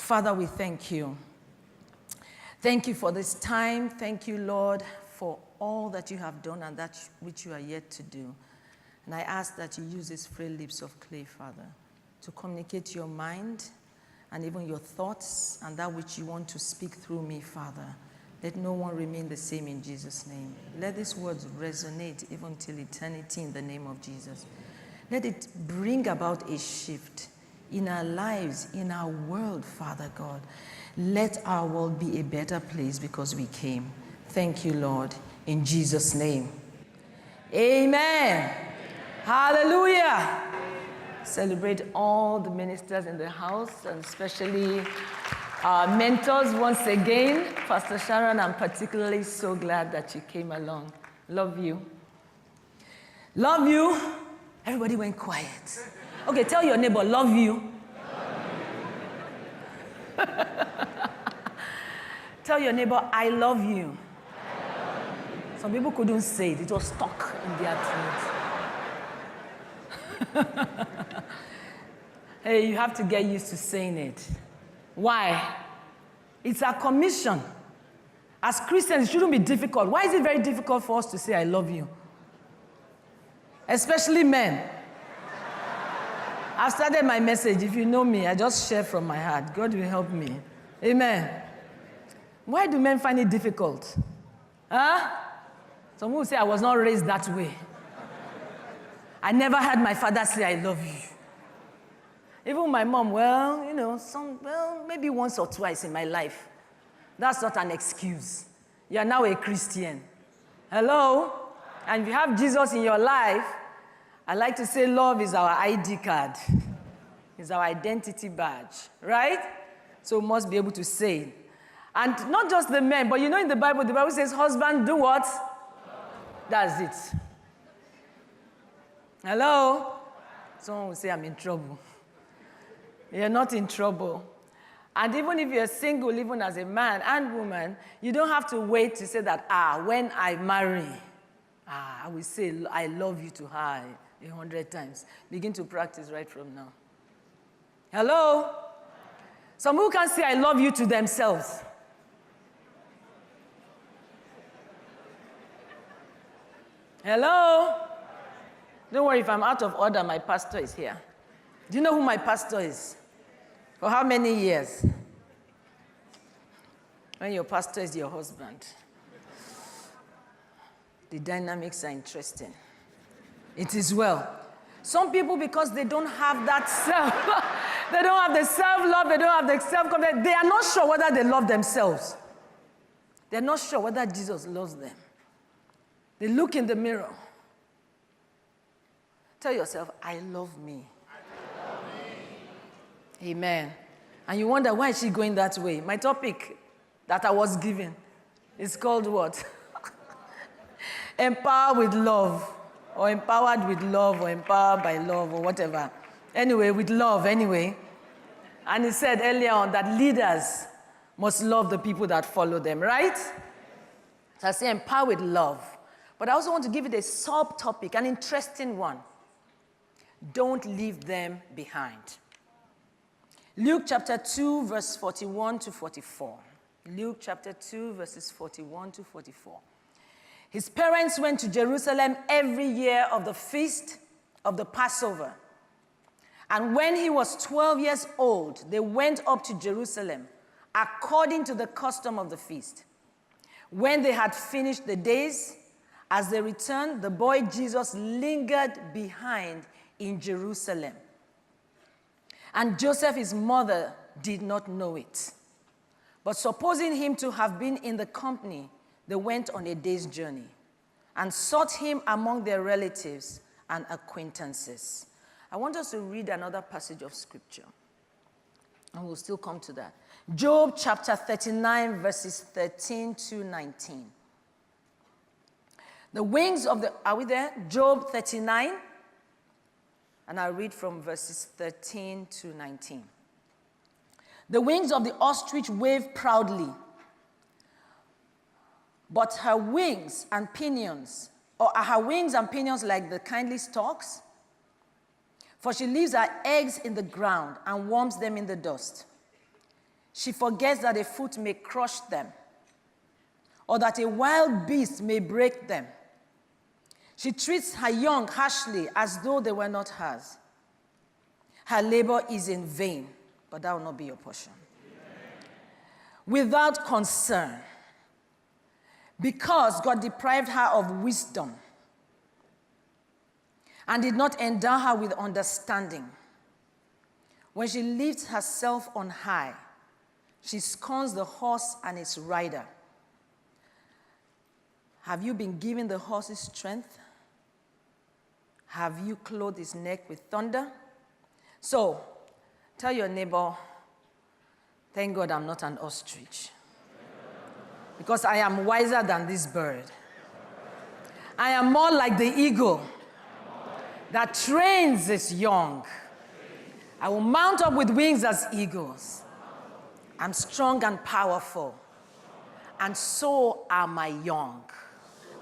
Father, we thank you. Thank you for this time. Thank you, Lord, for all that you have done and that which you are yet to do. And I ask that you use these frail lips of clay, Father, to communicate your mind and even your thoughts and that which you want to speak through me, Father. Let no one remain the same in Jesus' name. Let these words resonate even till eternity in the name of Jesus. Let it bring about a shift in our lives, in our world, Father God. Let our world be a better place because we came. Thank you, Lord, in Jesus' name. Amen. Hallelujah. Celebrate all the ministers in the house and especially our mentors once again. Pastor Sharon, I'm particularly so glad that you came along. Love you. Love you. Everybody went quiet. Okay, tell your neighbor, love you. tell your neighbor, I love you. Some people couldn't say it, it was stuck in their throat. hey, you have to get used to saying it. Why? It's a commission. As Christians, it shouldn't be difficult. Why is it very difficult for us to say, I love you? Especially men. I've started my message. If you know me, I just share from my heart. God will help me. Amen. Why do men find it difficult? Huh? Some will say, I was not raised that way. I never had my father say, I love you. Even my mom, well, you know, some, well, maybe once or twice in my life. That's not an excuse. You're now a Christian. Hello? And if you have Jesus in your life, I like to say love is our ID card, it's our identity badge, right? So we must be able to say it. And not just the men, but you know in the Bible, the Bible says, husband, do what? That's it. Hello? Someone will say, I'm in trouble. You're not in trouble. And even if you're single, even as a man and woman, you don't have to wait to say that, ah, when I marry, ah, I will say, I love you to her a hundred times. Begin to practice right from now. Hello? Some who can say, I love you to themselves. Hello? Don't worry, if I'm out of order, my pastor is here. Do you know who my pastor is? For how many years? When your pastor is your husband. The dynamics are interesting. It is well. Some people, because they don't have that self, they don't have the self love, they don't have the self confidence, they are not sure whether they love themselves. They're not sure whether Jesus loves them. They look in the mirror. Tell yourself, I love me. I love me. Amen. And you wonder, why is she going that way? My topic that I was given is called what? Empower with love, or empowered with love, or empowered by love, or whatever. Anyway, with love, anyway. And he said earlier on that leaders must love the people that follow them, right? So I say empower with love. But I also want to give it a subtopic, an interesting one. Don't leave them behind. Luke chapter 2, verse 41 to 44. Luke chapter 2, verses 41 to 44. His parents went to Jerusalem every year of the feast of the Passover. And when he was 12 years old, they went up to Jerusalem according to the custom of the feast. When they had finished the days, as they returned, the boy Jesus lingered behind in Jerusalem. And Joseph, his mother, did not know it. But supposing him to have been in the company, they went on a day's journey and sought him among their relatives and acquaintances. I want us to read another passage of scripture, and we'll still come to that. Job chapter 39, verses 13 to 19. The wings of the, are we there? Job 39, and I'll read from verses 13 to 19. The wings of the ostrich wave proudly, but her wings and pinions, or are her wings and pinions like the kindly stork's? For she leaves her eggs in the ground and warms them in the dust. She forgets that a foot may crush them, or that a wild beast may break them. She treats her young harshly as though they were not hers. Her labor is in vain, but that will not be your portion. Without concern, because God deprived her of wisdom and did not endow her with understanding. When she lifts herself on high, she scorns the horse and its rider. Have you been given the horse's strength? Have you clothed his neck with thunder? So, tell your neighbor, thank God I'm not an ostrich. Because I am wiser than this bird. I am more like the eagle that trains its young. I will mount up with wings as eagles. I'm strong and powerful. And so are my young.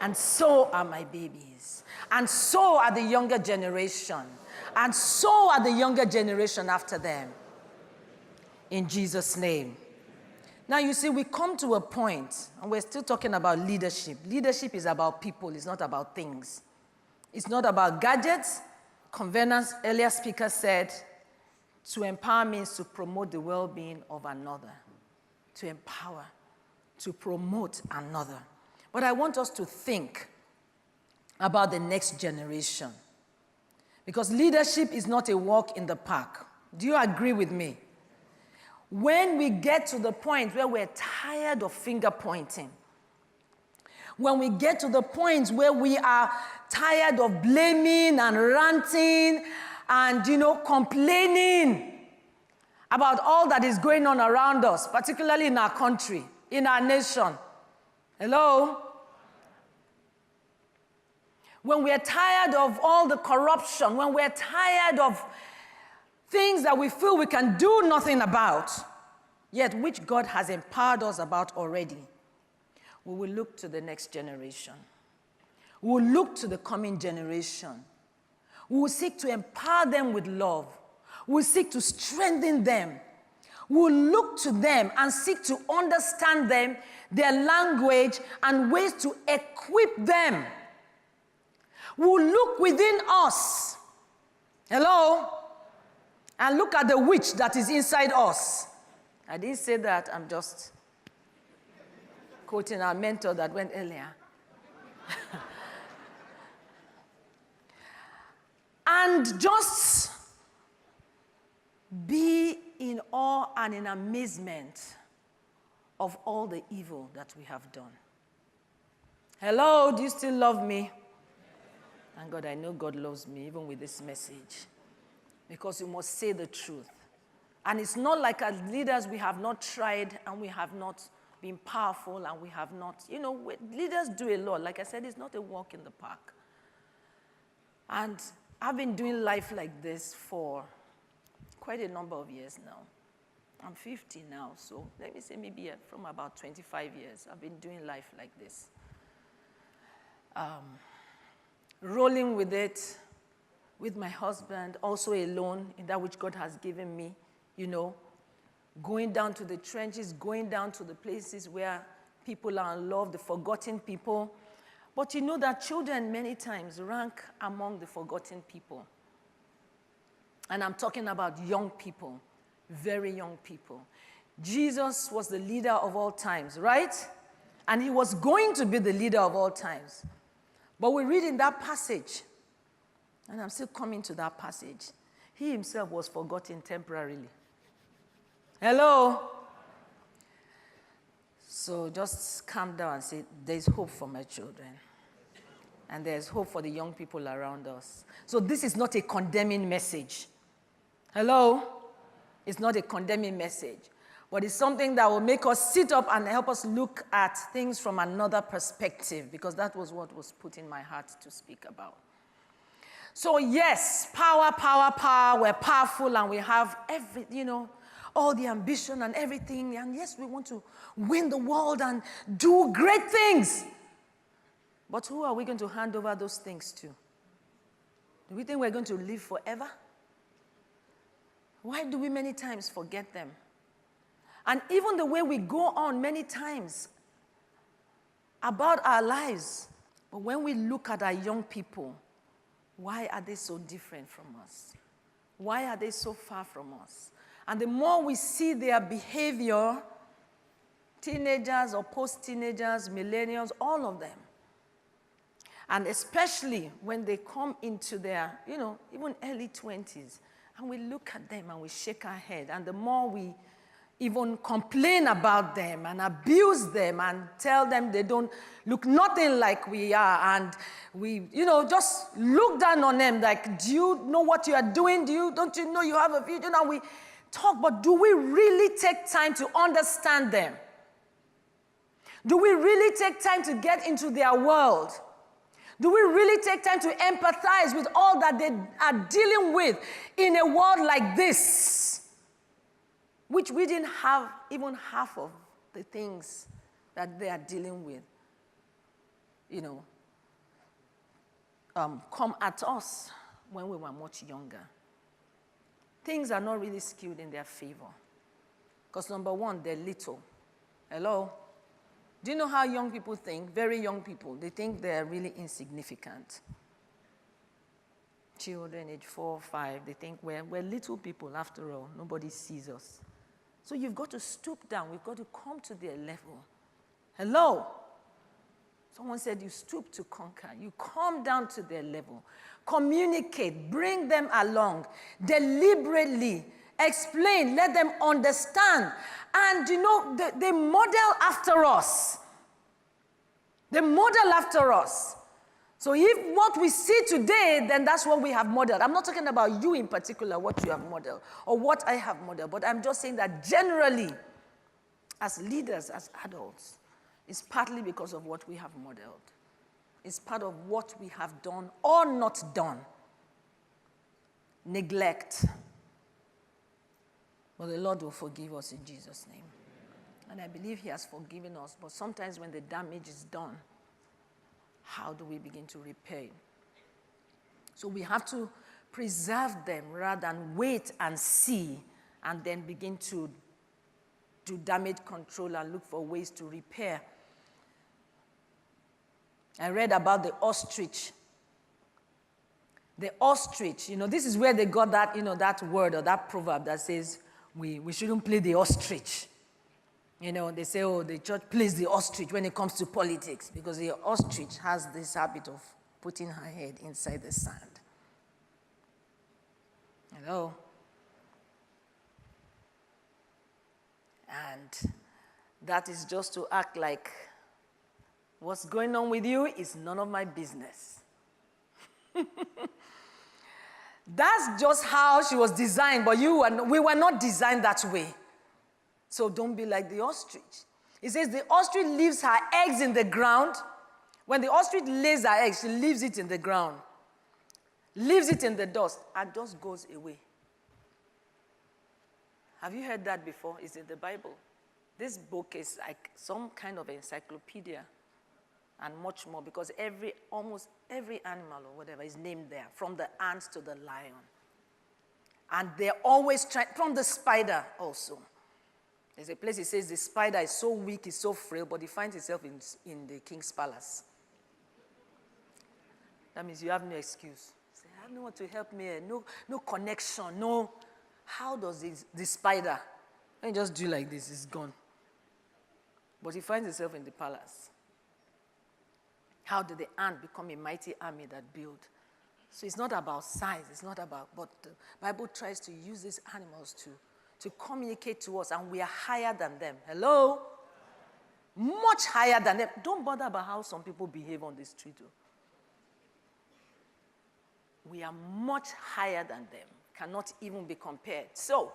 And so are my babies. And so are the younger generation. And so are the younger generation after them. In Jesus' name. Now, you see, we come to a point, and we're still talking about leadership. Leadership is about people, it's not about things. It's not about gadgets. Convenance, earlier speaker said, to empower means to promote the well being of another, to empower, to promote another. But I want us to think about the next generation. Because leadership is not a walk in the park. Do you agree with me? When we get to the point where we're tired of finger pointing, when we get to the point where we are tired of blaming and ranting and, you know, complaining about all that is going on around us, particularly in our country, in our nation. Hello? When we're tired of all the corruption, when we're tired of things that we feel we can do nothing about, yet which God has empowered us about already we will look to the next generation. We will look to the coming generation. We will seek to empower them with love. We will seek to strengthen them. We will look to them and seek to understand them, their language, and ways to equip them. We will look within us. Hello? And look at the witch that is inside us. I didn't say that, I'm just quoting our mentor that went earlier. and just be in awe and in amazement of all the evil that we have done. Hello, do you still love me? And God, I know God loves me even with this message because you must say the truth. And it's not like as leaders we have not tried and we have not been powerful and we have not, you know, leaders do a lot. Like I said, it's not a walk in the park. And I've been doing life like this for quite a number of years now. I'm 50 now, so let me say maybe uh, from about 25 years, I've been doing life like this. Um, rolling with it, with my husband, also alone in that which God has given me, you know, going down to the trenches, going down to the places where people are unloved, the forgotten people. But you know that children many times rank among the forgotten people. And I'm talking about young people, very young people. Jesus was the leader of all times, right? And he was going to be the leader of all times. But we read in that passage, and I'm still coming to that passage, he himself was forgotten temporarily. Hello? So just calm down and say, There's hope for my children. And there's hope for the young people around us. So this is not a condemning message. Hello? It's not a condemning message, but it's something that will make us sit up and help us look at things from another perspective, because that was what was put in my heart to speak about. So, yes, power, power, power. We're powerful and we have every, you know, all the ambition and everything. And yes, we want to win the world and do great things. But who are we going to hand over those things to? Do we think we're going to live forever? Why do we many times forget them? And even the way we go on many times about our lives. But when we look at our young people, why are they so different from us? Why are they so far from us? And the more we see their behavior, teenagers or post teenagers, millennials, all of them, and especially when they come into their, you know, even early 20s, and we look at them and we shake our head, and the more we even complain about them and abuse them and tell them they don't look nothing like we are. And we you know just look down on them like do you know what you are doing? Do you don't you know you have a future now we talk but do we really take time to understand them? Do we really take time to get into their world? Do we really take time to empathize with all that they are dealing with in a world like this which we didn't have even half of the things that they are dealing with, you know, um, come at us when we were much younger. Things are not really skewed in their favor. Because number one, they're little. Hello? Do you know how young people think? Very young people. They think they're really insignificant. Children, age four, or five, they think we're, we're little people after all. Nobody sees us. So you've got to stoop down. We've got to come to their level. Hello? Someone said you stoop to conquer. You come down to their level. Communicate. Bring them along. Deliberately. Explain. Let them understand. And you know, they, they model after us. They model after us. So if what we see today, then that's what we have modeled. I'm not talking about you in particular, what you have modeled, or what I have modeled, but I'm just saying that generally, as leaders, as adults, it's partly because of what we have modeled. It's part of what we have done or not done. Neglect. But the Lord will forgive us in Jesus' name. And I believe He has forgiven us, but sometimes when the damage is done, how do we begin to repair? So we have to preserve them rather than wait and see and then begin to do damage control and look for ways to repair. I read about the ostrich. The ostrich, you know, this is where they got that, you know, that word or that proverb that says we, we shouldn't play the ostrich. You know, they say, oh, the church plays the ostrich when it comes to politics because the ostrich has this habit of putting her head inside the sand. Hello? And that is just to act like what's going on with you is none of my business. That's just how she was designed, but you and we were not designed that way. So don't be like the ostrich. He says the ostrich leaves her eggs in the ground. When the ostrich lays her eggs, she leaves it in the ground, leaves it in the dust, and just goes away. Have you heard that before? It's in the Bible. This book is like some kind of encyclopedia and much more because every almost every animal or whatever is named there, from the ants to the lion. And they're always trying, from the spider also. There's a place it says the spider is so weak, he's so frail, but he finds himself in, in the king's palace. That means you have no excuse. Say, I have no one to help me, eh? no, no connection, no. How does this, the spider, and just do like this, it's gone. But he finds himself in the palace. How did the ant become a mighty army that built? So it's not about size, it's not about, but the Bible tries to use these animals to to communicate to us, and we are higher than them. Hello? Much higher than them. Don't bother about how some people behave on the street. Oh. We are much higher than them, cannot even be compared. So,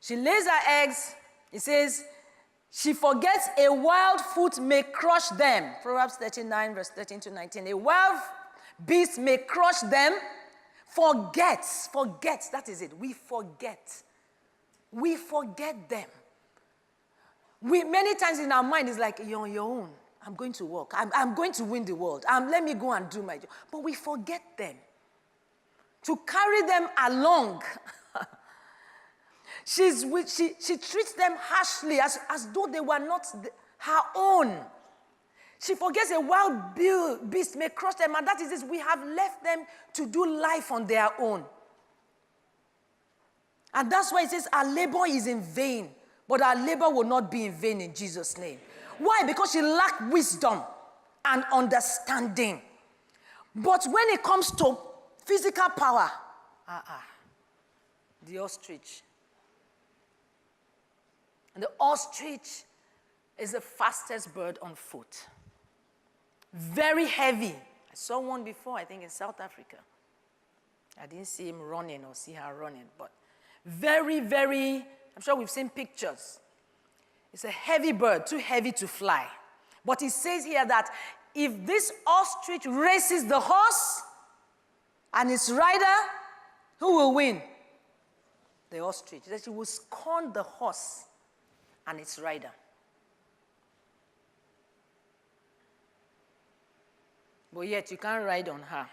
she lays her eggs. It says, she forgets a wild foot may crush them. Proverbs 39, verse 13 to 19. A wild beast may crush them. Forgets, forgets, that is it. We forget we forget them. We, many times in our mind, it's like, you're on your own. I'm going to work. I'm, I'm going to win the world. Um, let me go and do my job. But we forget them. To carry them along. She's with, she, she treats them harshly as, as though they were not the, her own. She forgets a wild beast may cross them, and that is this we have left them to do life on their own. And that's why it says our labor is in vain, but our labor will not be in vain in Jesus' name. Why? Because she lacked wisdom and understanding. But when it comes to physical power, uh-uh, the ostrich. And the ostrich is the fastest bird on foot. Very heavy. I saw one before, I think in South Africa. I didn't see him running or see her running, but very, very, I'm sure we've seen pictures. It's a heavy bird, too heavy to fly. But it says here that if this ostrich races the horse and its rider, who will win? The ostrich. That she will scorn the horse and its rider. But yet you can't ride on her.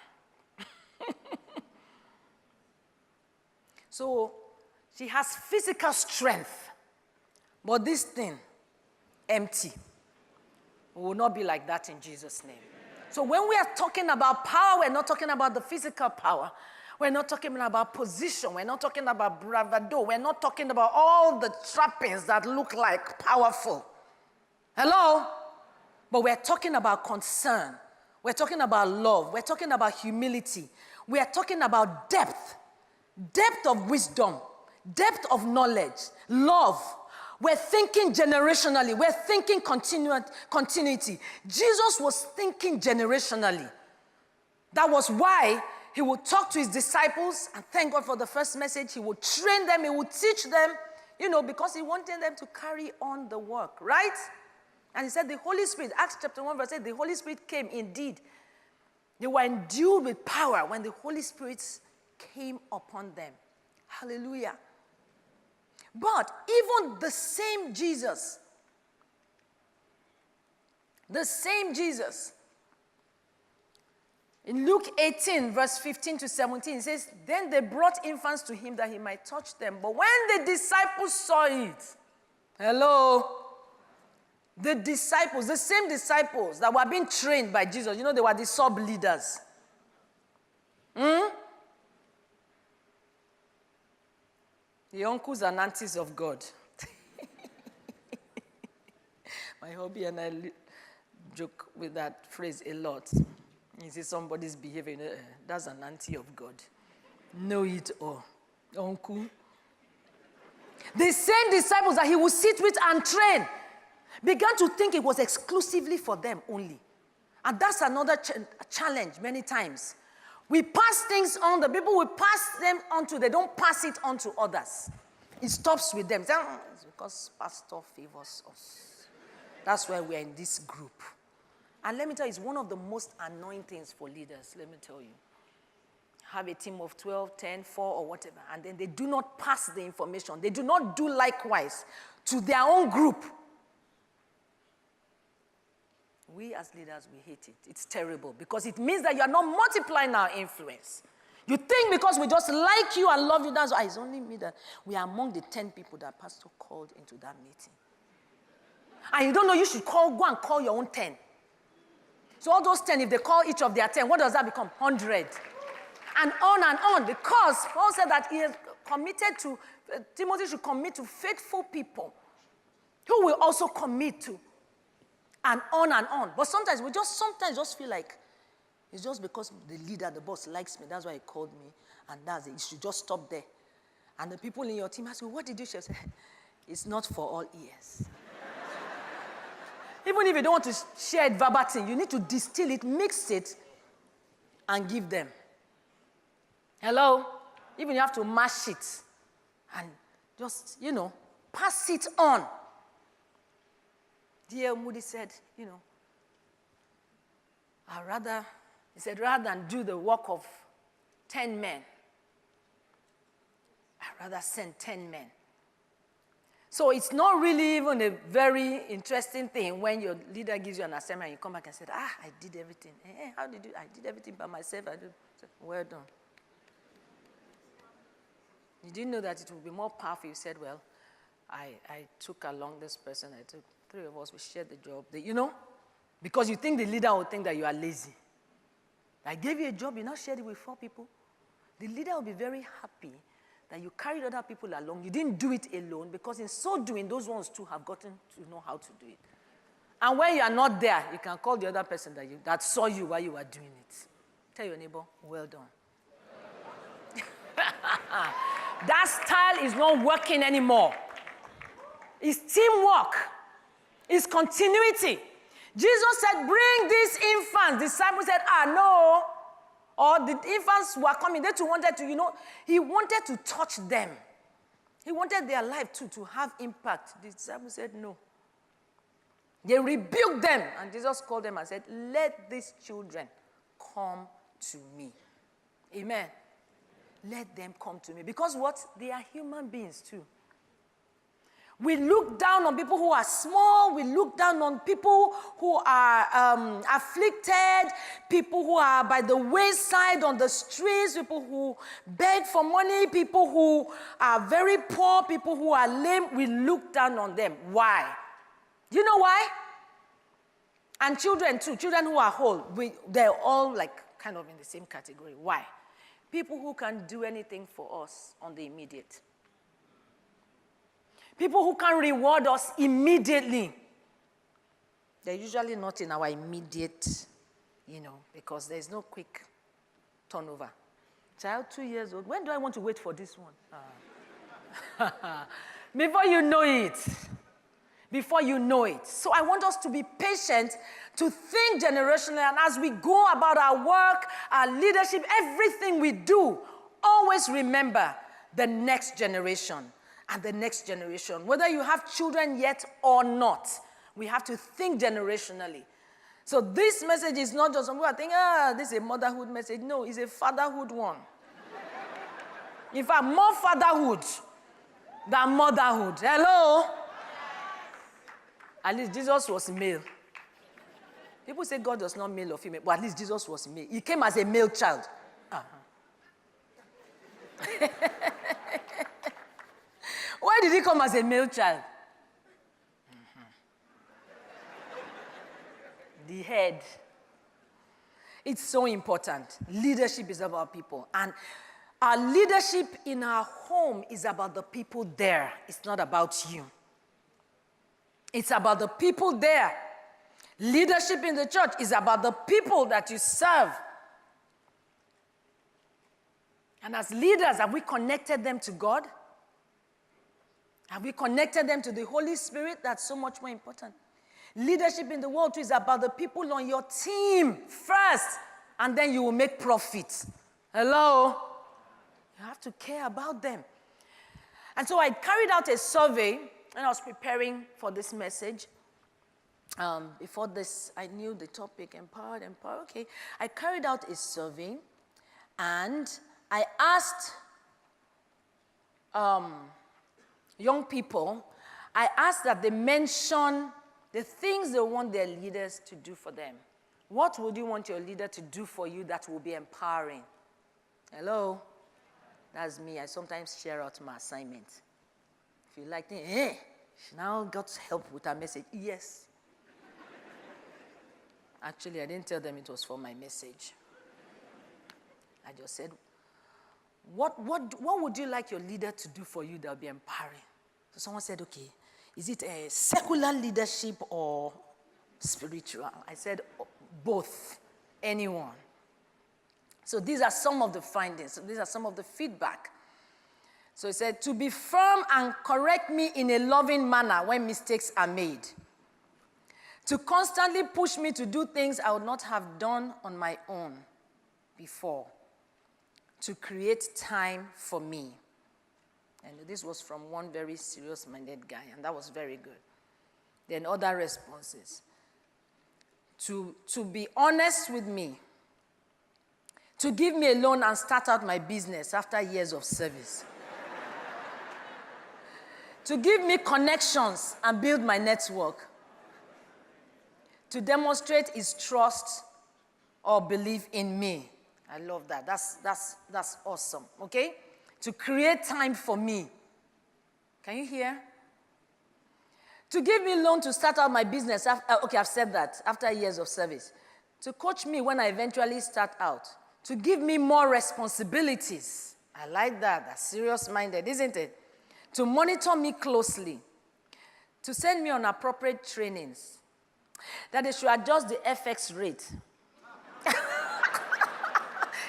so she has physical strength, but this thing, empty. Will not be like that in Jesus' name. So when we are talking about power, we're not talking about the physical power. We're not talking about position. We're not talking about bravado. We're not talking about all the trappings that look like powerful. Hello? But we're talking about concern. We're talking about love. We're talking about humility. We are talking about depth depth of wisdom, depth of knowledge, love. We're thinking generationally. We're thinking continu- continuity. Jesus was thinking generationally. That was why he would talk to his disciples, and thank God for the first message. He would train them, he would teach them, you know, because he wanted them to carry on the work, right? And he said, The Holy Spirit, Acts chapter 1, verse 8, the Holy Spirit came indeed. They were endued with power when the Holy Spirit came upon them. Hallelujah. But even the same Jesus, the same Jesus, in Luke 18, verse 15 to 17, it says, Then they brought infants to him that he might touch them. But when the disciples saw it, hello, the disciples, the same disciples that were being trained by Jesus, you know, they were the sub leaders. Hmm? The uncles and aunties of God. My hobby and I joke with that phrase a lot. You see somebody's behaving, uh, that's an auntie of God. Know it all. Uncle. The same disciples that he would sit with and train began to think it was exclusively for them only. And that's another ch- challenge many times. We pass things on, the people we pass them on to, they don't pass it on to others. It stops with them. Ah, it's because pastor favors us. That's why we're in this group. And let me tell you, it's one of the most annoying things for leaders, let me tell you. Have a team of 12, 10, 4, or whatever, and then they do not pass the information. They do not do likewise to their own group. We as leaders, we hate it. It's terrible because it means that you are not multiplying our influence. You think because we just like you and love you, that's why it's only me that we are among the 10 people that Pastor called into that meeting. And you don't know you should call, go and call your own 10. So all those 10, if they call each of their 10, what does that become? 100. And on and on. Because Paul said that he has committed to, uh, Timothy should commit to faithful people who will also commit to and on and on. But sometimes we just sometimes just feel like it's just because the leader, the boss likes me. That's why he called me. And that's it. You should just stop there. And the people in your team ask you, what did you? Say, it's not for all ears. Even if you don't want to share it verbatim, you need to distill it, mix it, and give them. Hello? Even you have to mash it and just, you know, pass it on. D.L. Moody said, you know, I rather, he said, rather than do the work of 10 men, I'd rather send 10 men. So it's not really even a very interesting thing when your leader gives you an assignment and you come back and say, ah, I did everything. Eh, eh how did you? I did everything by myself. I did. Well done. You didn't know that it would be more powerful. You said, Well, I, I took along this person, I took three of us, we shared the job. You know, because you think the leader will think that you are lazy. I gave you a job, you now shared it with four people. The leader will be very happy that you carried other people along. You didn't do it alone because in so doing, those ones too have gotten to know how to do it. And when you are not there, you can call the other person that, you, that saw you while you were doing it. Tell your neighbor, well done. that style is not working anymore. It's teamwork, it's continuity. Jesus said, Bring these infants. Disciples said, Ah, no. Or the infants were coming. They too wanted to, you know, he wanted to touch them. He wanted their life too to have impact. The disciples said, No. They rebuked them, and Jesus called them and said, Let these children come to me. Amen. Let them come to me. Because what? They are human beings too. We look down on people who are small. We look down on people who are um, afflicted, people who are by the wayside on the streets, people who beg for money, people who are very poor, people who are lame. We look down on them. Why? Do you know why? And children too, children who are whole, we, they're all like kind of in the same category. Why? People who can do anything for us on the immediate. People who can reward us immediately. They're usually not in our immediate, you know, because there's no quick turnover. Child, two years old, when do I want to wait for this one? Ah. Before you know it. Before you know it. So I want us to be patient, to think generationally, and as we go about our work, our leadership, everything we do, always remember the next generation and the next generation. Whether you have children yet or not, we have to think generationally. So this message is not just some people thinking, ah, this is a motherhood message. No, it's a fatherhood one. In fact, more fatherhood than motherhood. Hello? At least Jesus was male. People say God was not male or female, but at least Jesus was male. He came as a male child. Uh-huh. Why did he come as a male child? The head. It's so important. Leadership is about people. And our leadership in our home is about the people there. It's not about you. It's about the people there. Leadership in the church is about the people that you serve. And as leaders, have we connected them to God? Have we connected them to the Holy Spirit? That's so much more important. Leadership in the world too is about the people on your team first, and then you will make profit. Hello? You have to care about them. And so I carried out a survey when I was preparing for this message. Um, before this, I knew the topic empowered, empower. Okay. I carried out a survey and I asked um, young people, I ask that they mention the things they want their leaders to do for them. What would you want your leader to do for you that will be empowering? Hello? That's me. I sometimes share out my assignment. If you like, eh, she now got help with her message. Yes. Actually, I didn't tell them it was for my message. I just said, what, what, what would you like your leader to do for you that will be empowering? So someone said, okay, is it a secular leadership or spiritual? I said, oh, both, anyone. So these are some of the findings. So these are some of the feedback. So he said, to be firm and correct me in a loving manner when mistakes are made. To constantly push me to do things I would not have done on my own before. To create time for me. And this was from one very serious minded guy, and that was very good. Then other responses. To, to be honest with me, to give me a loan and start out my business after years of service, to give me connections and build my network, to demonstrate his trust or belief in me. I love that. That's, that's, that's awesome, okay? To create time for me. Can you hear? To give me loan to start out my business. Uh, okay, I've said that after years of service. To coach me when I eventually start out. To give me more responsibilities. I like that. That's serious minded, isn't it? To monitor me closely. To send me on appropriate trainings. That they should adjust the FX rate.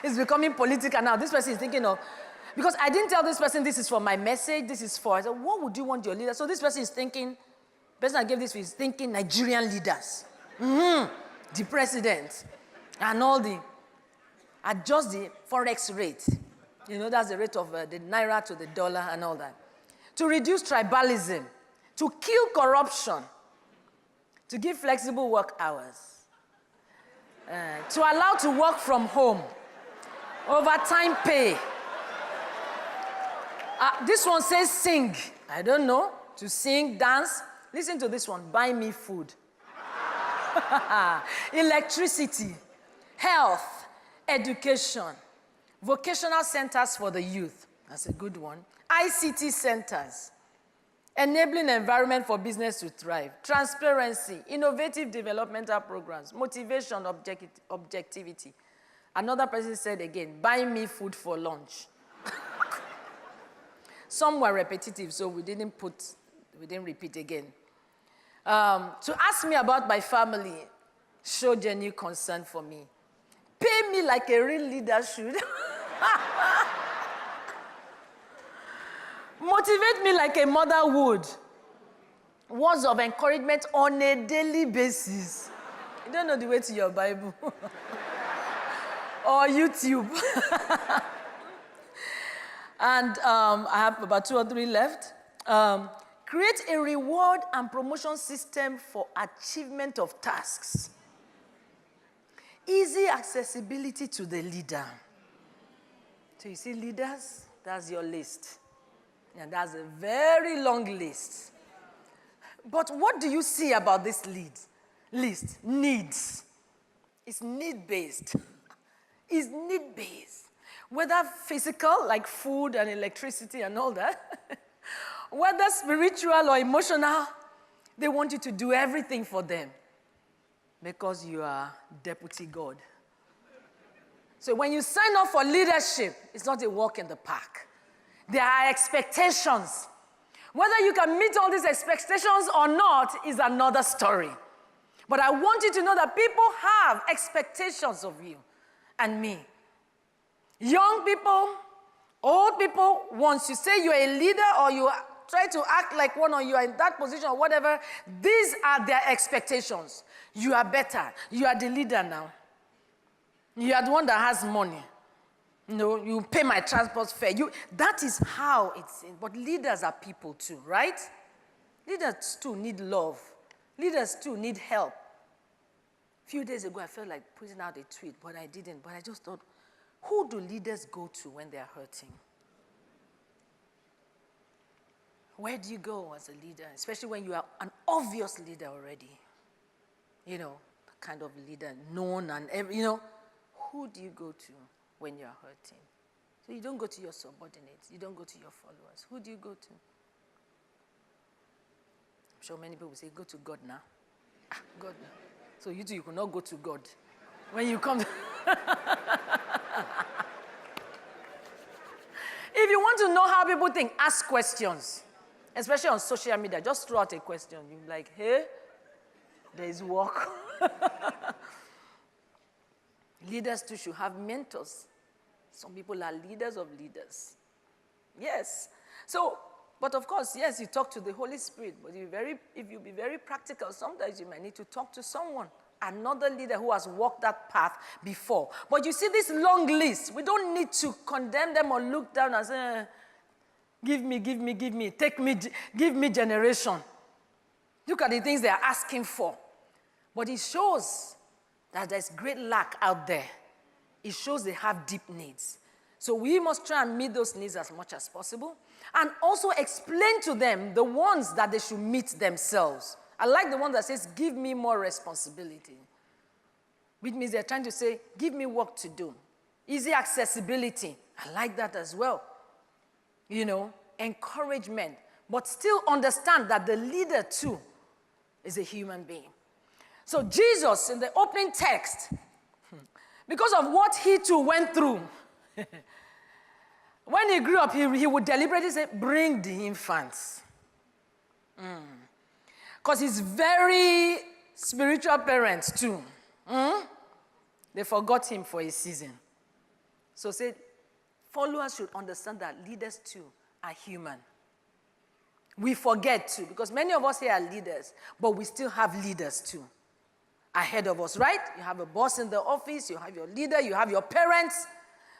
it's becoming political now. This person is thinking of because I didn't tell this person this is for my message, this is for. I said, what would you want your leader? So this person is thinking, person I gave this is thinking Nigerian leaders. Mm-hmm. The president and all the adjust the forex rate. You know, that's the rate of uh, the naira to the dollar and all that. To reduce tribalism, to kill corruption, to give flexible work hours, uh, to allow to work from home, overtime pay uh, this one says sing. I don't know. To sing, dance. Listen to this one buy me food. Electricity, health, education, vocational centers for the youth. That's a good one. ICT centers, enabling environment for business to thrive, transparency, innovative developmental programs, motivation, object- objectivity. Another person said again, buy me food for lunch. Some were repetitive, so we didn't put, we didn't repeat again. Um, to ask me about my family, show genuine concern for me. Pay me like a real leader should. Motivate me like a mother would. Words of encouragement on a daily basis. You don't know the way to your Bible or YouTube. And um, I have about two or three left. Um, create a reward and promotion system for achievement of tasks. Easy accessibility to the leader. So you see, leaders, that's your list. And that's a very long list. But what do you see about this lead? list? Needs. It's need based. It's need based whether physical, like food and electricity and all that, whether spiritual or emotional, they want you to do everything for them because you are deputy God. So when you sign up for leadership, it's not a walk in the park. There are expectations. Whether you can meet all these expectations or not is another story. But I want you to know that people have expectations of you and me. Young people, old people, once you say you're a leader or you try to act like one or you are in that position or whatever, these are their expectations. You are better. You are the leader now. You are the one that has money. Know, you pay my transport fare. You, that is how it's in. But leaders are people too, right? Leaders too need love. Leaders too need help. A few days ago, I felt like putting out a tweet, but I didn't. But I just thought, who do leaders go to when they're hurting? Where do you go as a leader, especially when you are an obvious leader already? You know, kind of leader known and every, you know, who do you go to when you're hurting? So you don't go to your subordinates, you don't go to your followers. Who do you go to? I'm sure many people say, go to God now. Ah, God now. So you too, you cannot go to God. When you come to if you want to know how people think, ask questions. Especially on social media, just throw out a question. You're like, hey, there is work. leaders too should have mentors. Some people are leaders of leaders. Yes. So, but of course, yes, you talk to the Holy Spirit, but you very, if you be very practical, sometimes you might need to talk to someone another leader who has walked that path before. But you see this long list, we don't need to condemn them or look down and say, eh, give me, give me, give me, take me, give me generation. Look at the things they are asking for. But it shows that there's great lack out there. It shows they have deep needs. So we must try and meet those needs as much as possible and also explain to them the ones that they should meet themselves. I like the one that says, Give me more responsibility, which means they're trying to say, Give me work to do. Easy accessibility. I like that as well. you know, encouragement, but still understand that the leader too is a human being. So, Jesus, in the opening text, because of what he too went through, when he grew up, he, he would deliberately say, Bring the infants. Hmm. Because he's very spiritual parents too. Mm? They forgot him for a season. So, say, followers should understand that leaders too are human. We forget too, because many of us here are leaders, but we still have leaders too ahead of us, right? You have a boss in the office, you have your leader, you have your parents.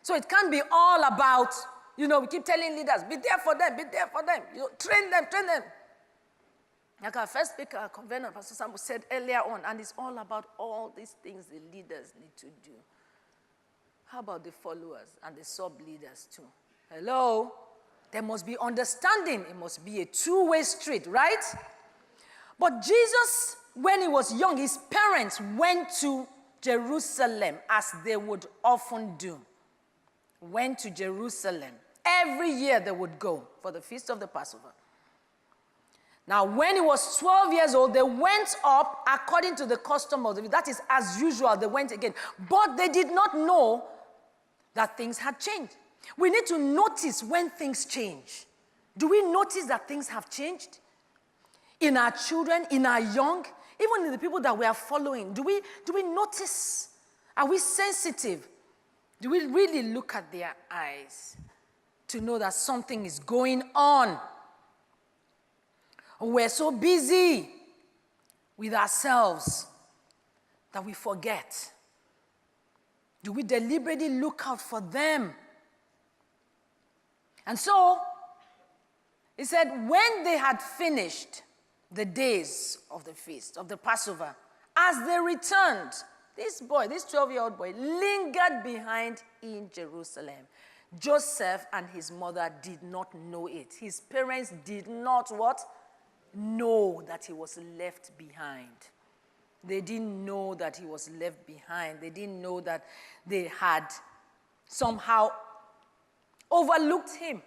So it can't be all about, you know, we keep telling leaders, be there for them, be there for them. You know, train them, train them. Like our first speaker, uh, convener, Pastor Sam said earlier on, and it's all about all these things the leaders need to do. How about the followers and the sub leaders too? Hello? There must be understanding. It must be a two way street, right? But Jesus when he was young, his parents went to Jerusalem as they would often do. Went to Jerusalem. Every year they would go for the feast of the Passover. Now, when he was 12 years old, they went up according to the custom of the that is as usual, they went again. But they did not know that things had changed. We need to notice when things change. Do we notice that things have changed? In our children, in our young, even in the people that we are following, do we, do we notice? Are we sensitive? Do we really look at their eyes to know that something is going on? We're so busy with ourselves that we forget. Do we deliberately look out for them? And so, he said, when they had finished, the days of the feast, of the Passover. As they returned, this boy, this 12 year old boy, lingered behind in Jerusalem. Joseph and his mother did not know it. His parents did not what? Know that he was left behind. They didn't know that he was left behind. They didn't know that they had somehow overlooked him.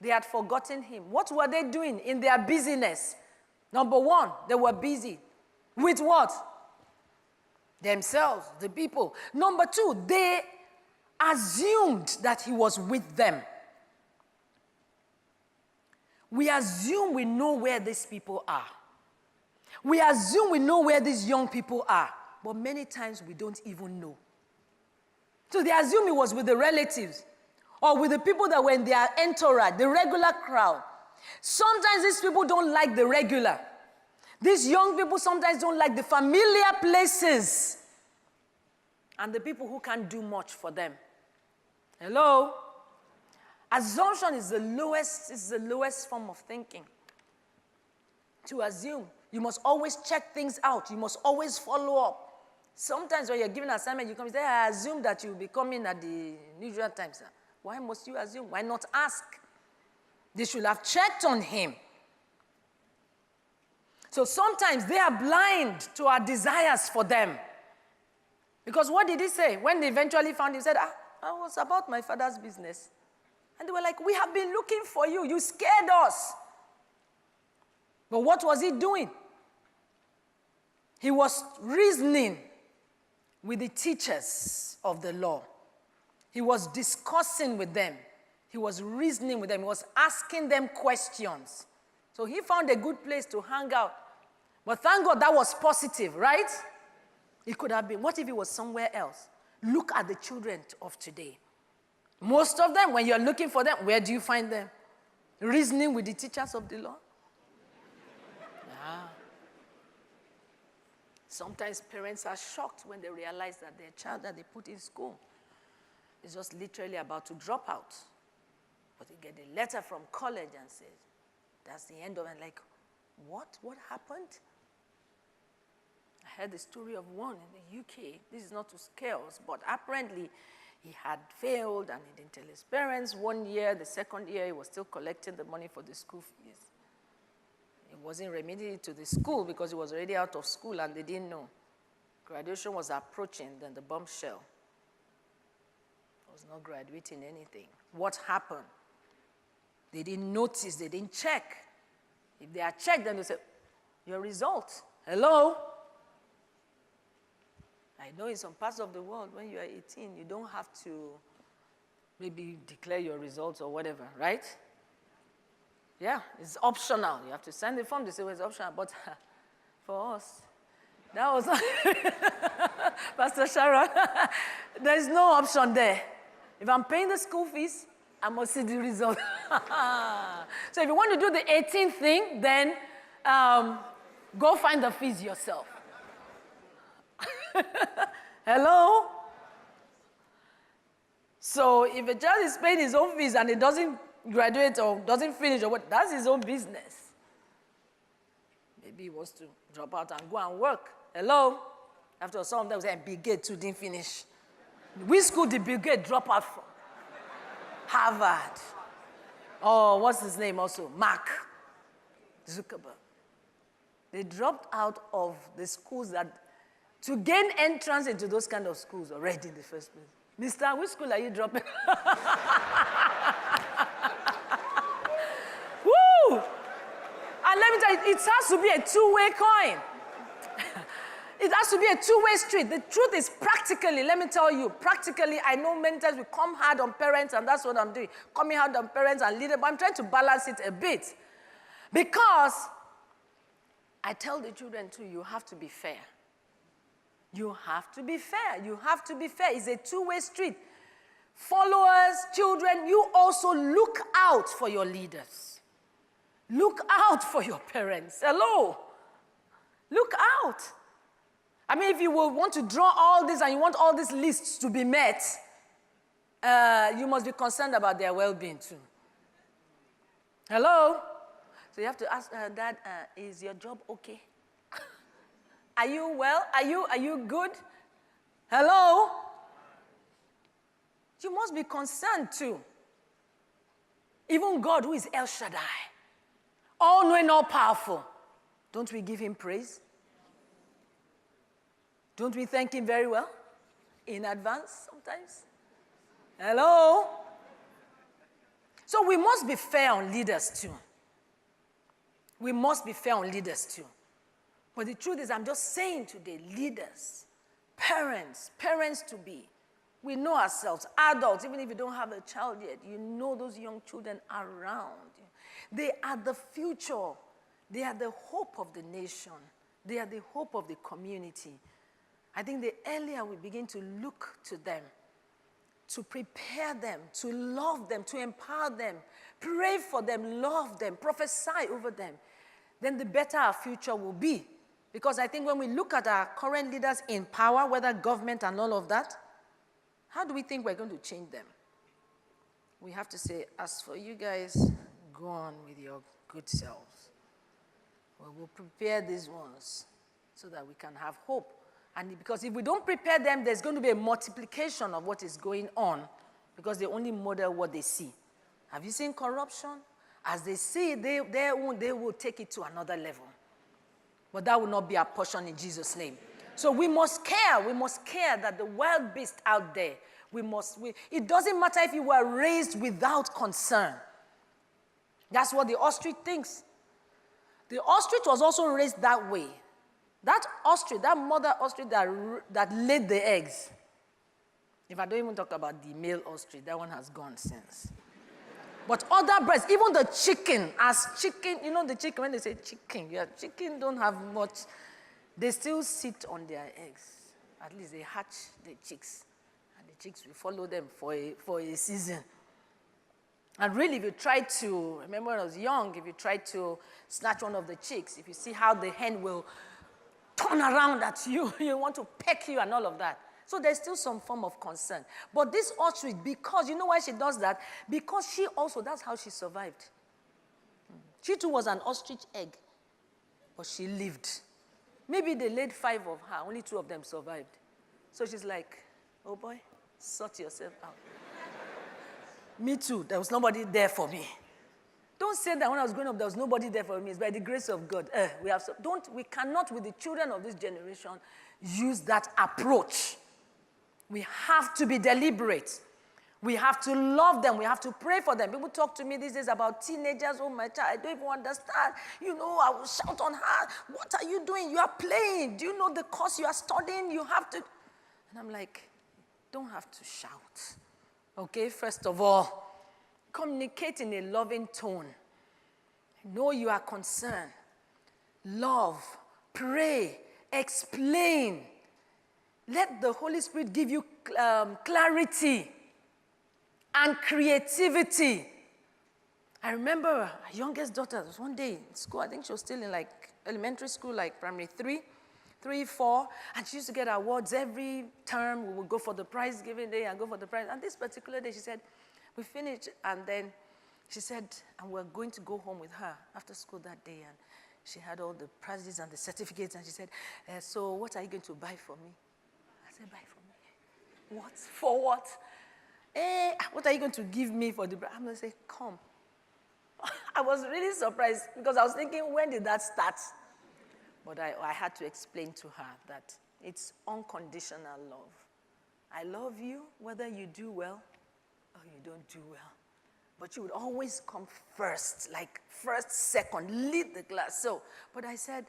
They had forgotten him. What were they doing in their busyness? Number one, they were busy. With what? Themselves, the people. Number two, they assumed that he was with them. We assume we know where these people are. We assume we know where these young people are, but many times we don't even know. So they assume it was with the relatives or with the people that were in their entourage, the regular crowd. Sometimes these people don't like the regular. These young people sometimes don't like the familiar places and the people who can't do much for them. Hello? Assumption is the lowest, is the lowest form of thinking. To assume. You must always check things out. You must always follow up. Sometimes when you're given assignment, you come and say, I assume that you'll be coming at the usual time. Why must you assume? Why not ask? They should have checked on him. So sometimes they are blind to our desires for them. Because what did he say? When they eventually found him, he said, ah, I was about my father's business. And they were like, We have been looking for you. You scared us. But what was he doing? He was reasoning with the teachers of the law. He was discussing with them. He was reasoning with them. He was asking them questions. So he found a good place to hang out. But thank God that was positive, right? It could have been. What if it was somewhere else? Look at the children of today. Most of them, when you're looking for them, where do you find them? Reasoning with the teachers of the law? Yeah. Sometimes parents are shocked when they realize that their child that they put in school is just literally about to drop out. But they get a letter from college and says, that's the end of it. Like, what? What happened? I heard the story of one in the UK. This is not to scare us, but apparently he had failed and he didn't tell his parents. One year, the second year, he was still collecting the money for the school fees. He wasn't remedied to the school because he was already out of school and they didn't know. Graduation was approaching, then the bombshell. He was not graduating anything. What happened? They didn't notice, they didn't check. If they are checked, then they say, Your result. Hello? I know in some parts of the world, when you are 18, you don't have to maybe declare your results or whatever, right? Yeah, it's optional. You have to send the form to say well, it's optional. But for us, that was Pastor Sharon. There's no option there. If I'm paying the school fees, I must see the result. so if you want to do the 18th thing, then um, go find the fees yourself. Hello? So if a child is paying his own fees and he doesn't graduate or doesn't finish or what, that's his own business. Maybe he wants to drop out and go and work. Hello? After some of them say, eh, Bill Gates too didn't finish. Which school did Bill Gates drop out from? Harvard. Oh, what's his name also? Mark Zuckerberg. They dropped out of the schools that, to gain entrance into those kind of schools already in the first place. Mister, which school are you dropping? Woo! And let me tell you, it has to be a two-way coin. It has to be a two-way street. The truth is practically, let me tell you, practically, I know times we come hard on parents, and that's what I'm doing. Coming hard on parents and leaders, but I'm trying to balance it a bit. Because I tell the children too, you have to be fair. You have to be fair. You have to be fair. It's a two-way street. Followers, children, you also look out for your leaders. Look out for your parents. Hello. Look out. I mean, if you will want to draw all this and you want all these lists to be met, uh, you must be concerned about their well being too. Hello? So you have to ask, uh, Dad, uh, is your job okay? Are you well? Are you, are you good? Hello? You must be concerned too. Even God, who is El Shaddai, all knowing, all powerful, don't we give him praise? Don't we thank Him very well? In advance sometimes? Hello? So we must be fair on leaders too. We must be fair on leaders too. But the truth is, I'm just saying today, leaders, parents, parents to be, we know ourselves, adults, even if you don't have a child yet, you know those young children around. They are the future, they are the hope of the nation, they are the hope of the community. I think the earlier we begin to look to them, to prepare them, to love them, to empower them, pray for them, love them, prophesy over them, then the better our future will be. Because I think when we look at our current leaders in power, whether government and all of that, how do we think we're going to change them? We have to say, as for you guys, go on with your good selves. We will prepare these ones so that we can have hope and because if we don't prepare them, there's going to be a multiplication of what is going on because they only model what they see. Have you seen corruption? As they see, they, they, they will take it to another level. But that will not be our portion in Jesus' name. So we must care. We must care that the wild beast out there, we must, we, it doesn't matter if you were raised without concern. That's what the ostrich thinks. The ostrich was also raised that way. That ostrich, that mother ostrich that, that laid the eggs, if I don't even talk about the male ostrich, that one has gone since. But other birds, even the chicken, as chicken, you know the chicken, when they say chicken, yeah, chicken don't have much, they still sit on their eggs. At least they hatch the chicks. And the chicks will follow them for a, for a season. And really, if you try to, remember when I was young, if you try to snatch one of the chicks, if you see how the hen will turn around at you, you want to peck you and all of that. So there's still some form of concern. But this ostrich, because you know why she does that? Because she also, that's how she survived. She too was an ostrich egg, but she lived. Maybe they laid five of her, only two of them survived. So she's like, oh boy, sort yourself out. me too, there was nobody there for me. Don't say that when I was growing up, there was nobody there for me. It's by the grace of God. Uh, we, have don't, we cannot, with the children of this generation, use that approach. We have to be deliberate. We have to love them. We have to pray for them. People talk to me these days about teenagers. Oh, my child, I don't even understand. You know, I will shout on her. What are you doing? You are playing. Do you know the course you are studying? You have to. And I'm like, don't have to shout. Okay, first of all, communicate in a loving tone. Know you are concerned. Love, pray, explain. Let the Holy Spirit give you um, clarity and creativity. I remember our youngest daughter was one day in school, I think she was still in like elementary school, like primary three, three, four, and she used to get awards every term. We would go for the prize giving day and go for the prize. And this particular day, she said, we finished, and then she said, and we're going to go home with her after school that day. And she had all the prizes and the certificates, and she said, uh, so what are you going to buy for me? Buy for me. What? For what? Eh, what are you going to give me for the bread? I'm going to say, come. I was really surprised because I was thinking, when did that start? But I, I had to explain to her that it's unconditional love. I love you whether you do well or you don't do well. But you would always come first, like first, second, lead the class. So, but I said,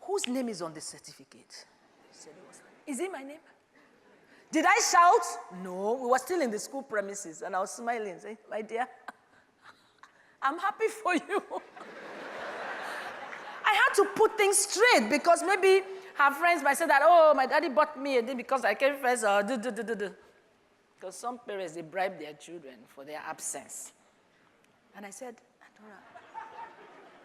whose name is on the certificate? He said, it was, is it my name? Did I shout? No, we were still in the school premises, and I was smiling, saying, My dear, I'm happy for you. I had to put things straight because maybe her friends might say that, oh, my daddy bought me a thing because I came first, or do, do, do, do, do. Because some parents, they bribe their children for their absence. And I said, Adora,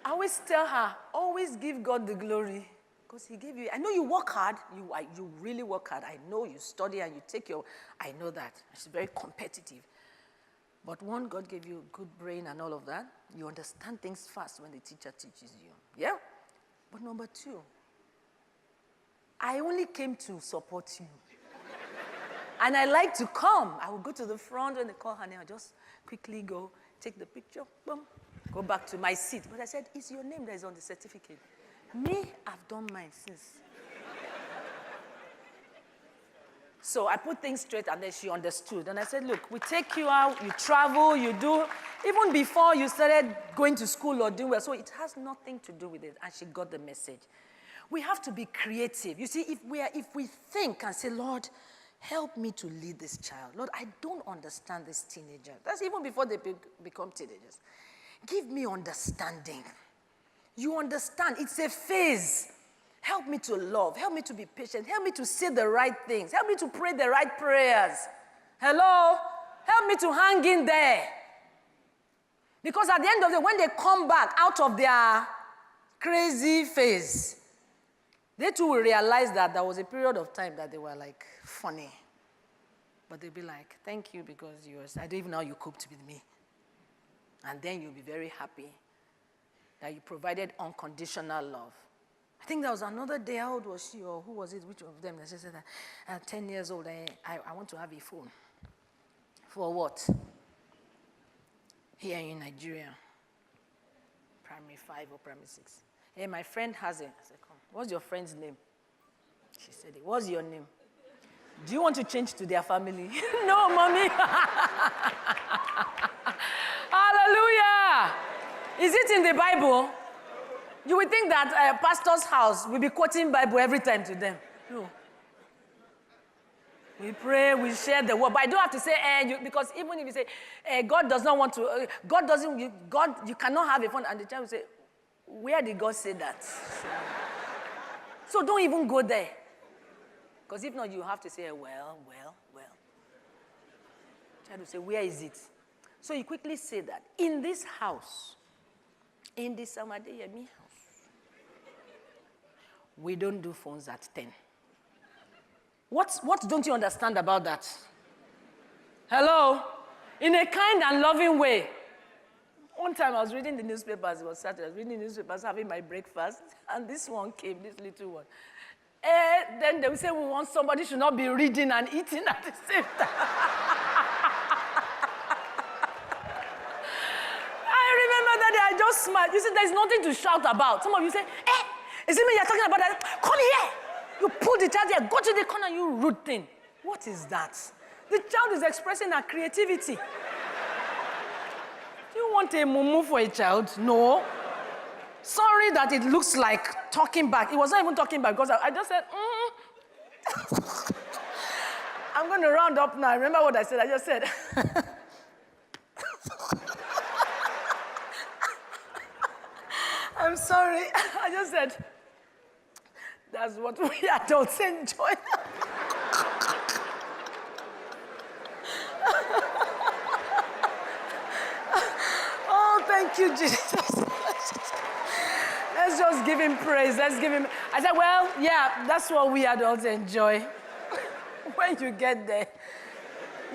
I always tell her, always give God the glory. Because he gave you, I know you work hard, you, you really work hard. I know you study and you take your, I know that. She's very competitive. But one, God gave you a good brain and all of that. You understand things fast when the teacher teaches you. Yeah? But number two, I only came to support you. and I like to come. I will go to the front when they call her name. I just quickly go, take the picture, boom, go back to my seat. But I said, it's your name that is on the certificate. Me, I've done mine since. so I put things straight and then she understood. And I said, Look, we take you out, you travel, you do, even before you started going to school or doing well. So it has nothing to do with it. And she got the message. We have to be creative. You see, if we, are, if we think and say, Lord, help me to lead this child. Lord, I don't understand this teenager. That's even before they be, become teenagers. Give me understanding. You understand, it's a phase. Help me to love. Help me to be patient. Help me to say the right things. Help me to pray the right prayers. Hello? Help me to hang in there. Because at the end of the when they come back out of their crazy phase, they too will realize that there was a period of time that they were like funny. But they'll be like, thank you because you I don't even know how you coped with me. And then you'll be very happy that you provided unconditional love. I think there was another day, how old was she, or who was it, which of them? They said that at 10 years old, I, I, I want to have a phone. For what? Here in Nigeria, primary five or primary six. Hey, my friend has it. I said, come. What's your friend's name? She said, it. what's your name? Do you want to change to their family? no, mommy. Hallelujah. Is it in the Bible? You would think that a pastor's house will be quoting Bible every time to them. No. We pray, we share the word, but I don't have to say, eh, you, because even if you say, eh, God does not want to, uh, God doesn't, you, God, you cannot have a phone, and the child will say, where did God say that? so don't even go there. Because if not, you have to say, well, well, well. Child will say, where is it? So you quickly say that. In this house, in the Sam Adeyemi house, we don't do phones at 10. What, what don't you understand about that? Hello? In a kind and loving way. One time I was reading the newspapers, it was Saturday, I was reading the newspapers, having my breakfast, and this one came, this little one. Eh, then they will say we want somebody should not be reading and eating at the same time. I You see, there's nothing to shout about. Some of you say, eh, is it me you're talking about that? Come here. You pull the child here, go to the corner, you rude thing. What is that? The child is expressing her creativity. Do you want a mumu for a child? No. Sorry that it looks like talking back. It was not even talking back because I, I just said, mm. I'm going to round up now. Remember what I said? I just said, I'm sorry. I just said, that's what we adults enjoy. oh, thank you, Jesus. Let's just give him praise. Let's give him. I said, well, yeah, that's what we adults enjoy. when you get there,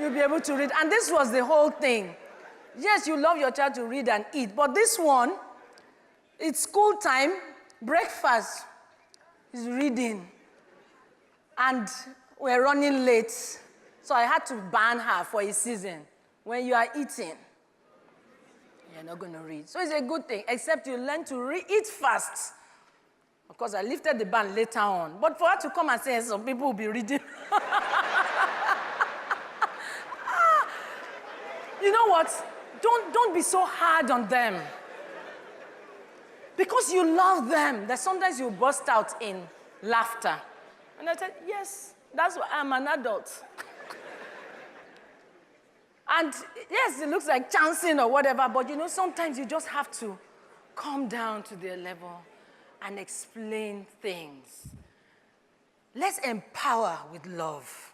you'll be able to read. And this was the whole thing. Yes, you love your child to read and eat, but this one, it's school time, breakfast is reading. And we're running late. So I had to ban her for a season. When you are eating, you're not going to read. So it's a good thing, except you learn to re- eat fast. Of course, I lifted the ban later on. But for her to come and say, some people will be reading. Ah! you know what? Don't, don't be so hard on them. Because you love them, that sometimes you burst out in laughter. And I said, Yes, that's why I'm an adult. and yes, it looks like chancing or whatever, but you know, sometimes you just have to come down to their level and explain things. Let's empower with love.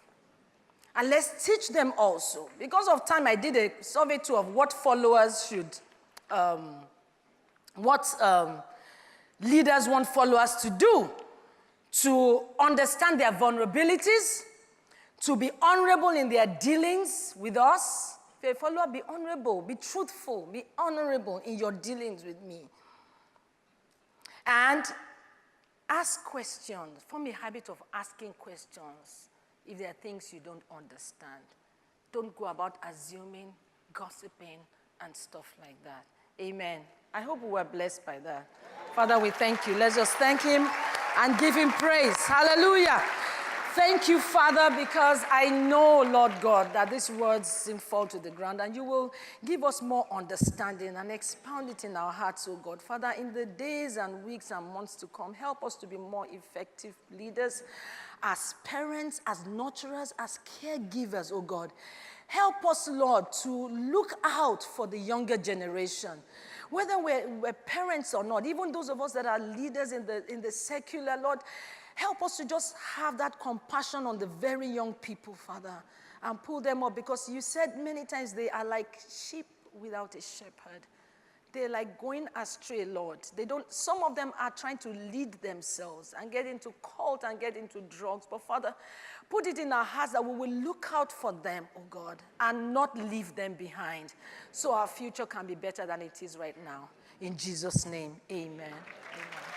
And let's teach them also. Because of time, I did a survey too of what followers should, um, what um, leaders want followers to do to understand their vulnerabilities, to be honorable in their dealings with us. If you're a follower, be honorable, be truthful, be honorable in your dealings with me. And ask questions. Form a habit of asking questions if there are things you don't understand. Don't go about assuming, gossiping, and stuff like that. Amen. I hope we were blessed by that. Father, we thank you. Let's just thank him and give him praise. Hallelujah. Thank you, Father, because I know, Lord God, that these words didn't fall to the ground and you will give us more understanding and expound it in our hearts, oh God. Father, in the days and weeks and months to come, help us to be more effective leaders as parents, as nurturers, as caregivers, oh God. Help us, Lord, to look out for the younger generation whether we're, we're, parents or not, even those of us that are leaders in the, in the secular, Lord, help us to just have that compassion on the very young people, Father, and pull them up because you said many times they are like sheep without a shepherd. They're like going astray, Lord. They don't, some of them are trying to lead themselves and get into cult and get into drugs. But Father, Put it in our hearts that we will look out for them, oh God, and not leave them behind so our future can be better than it is right now. In Jesus' name, amen. amen.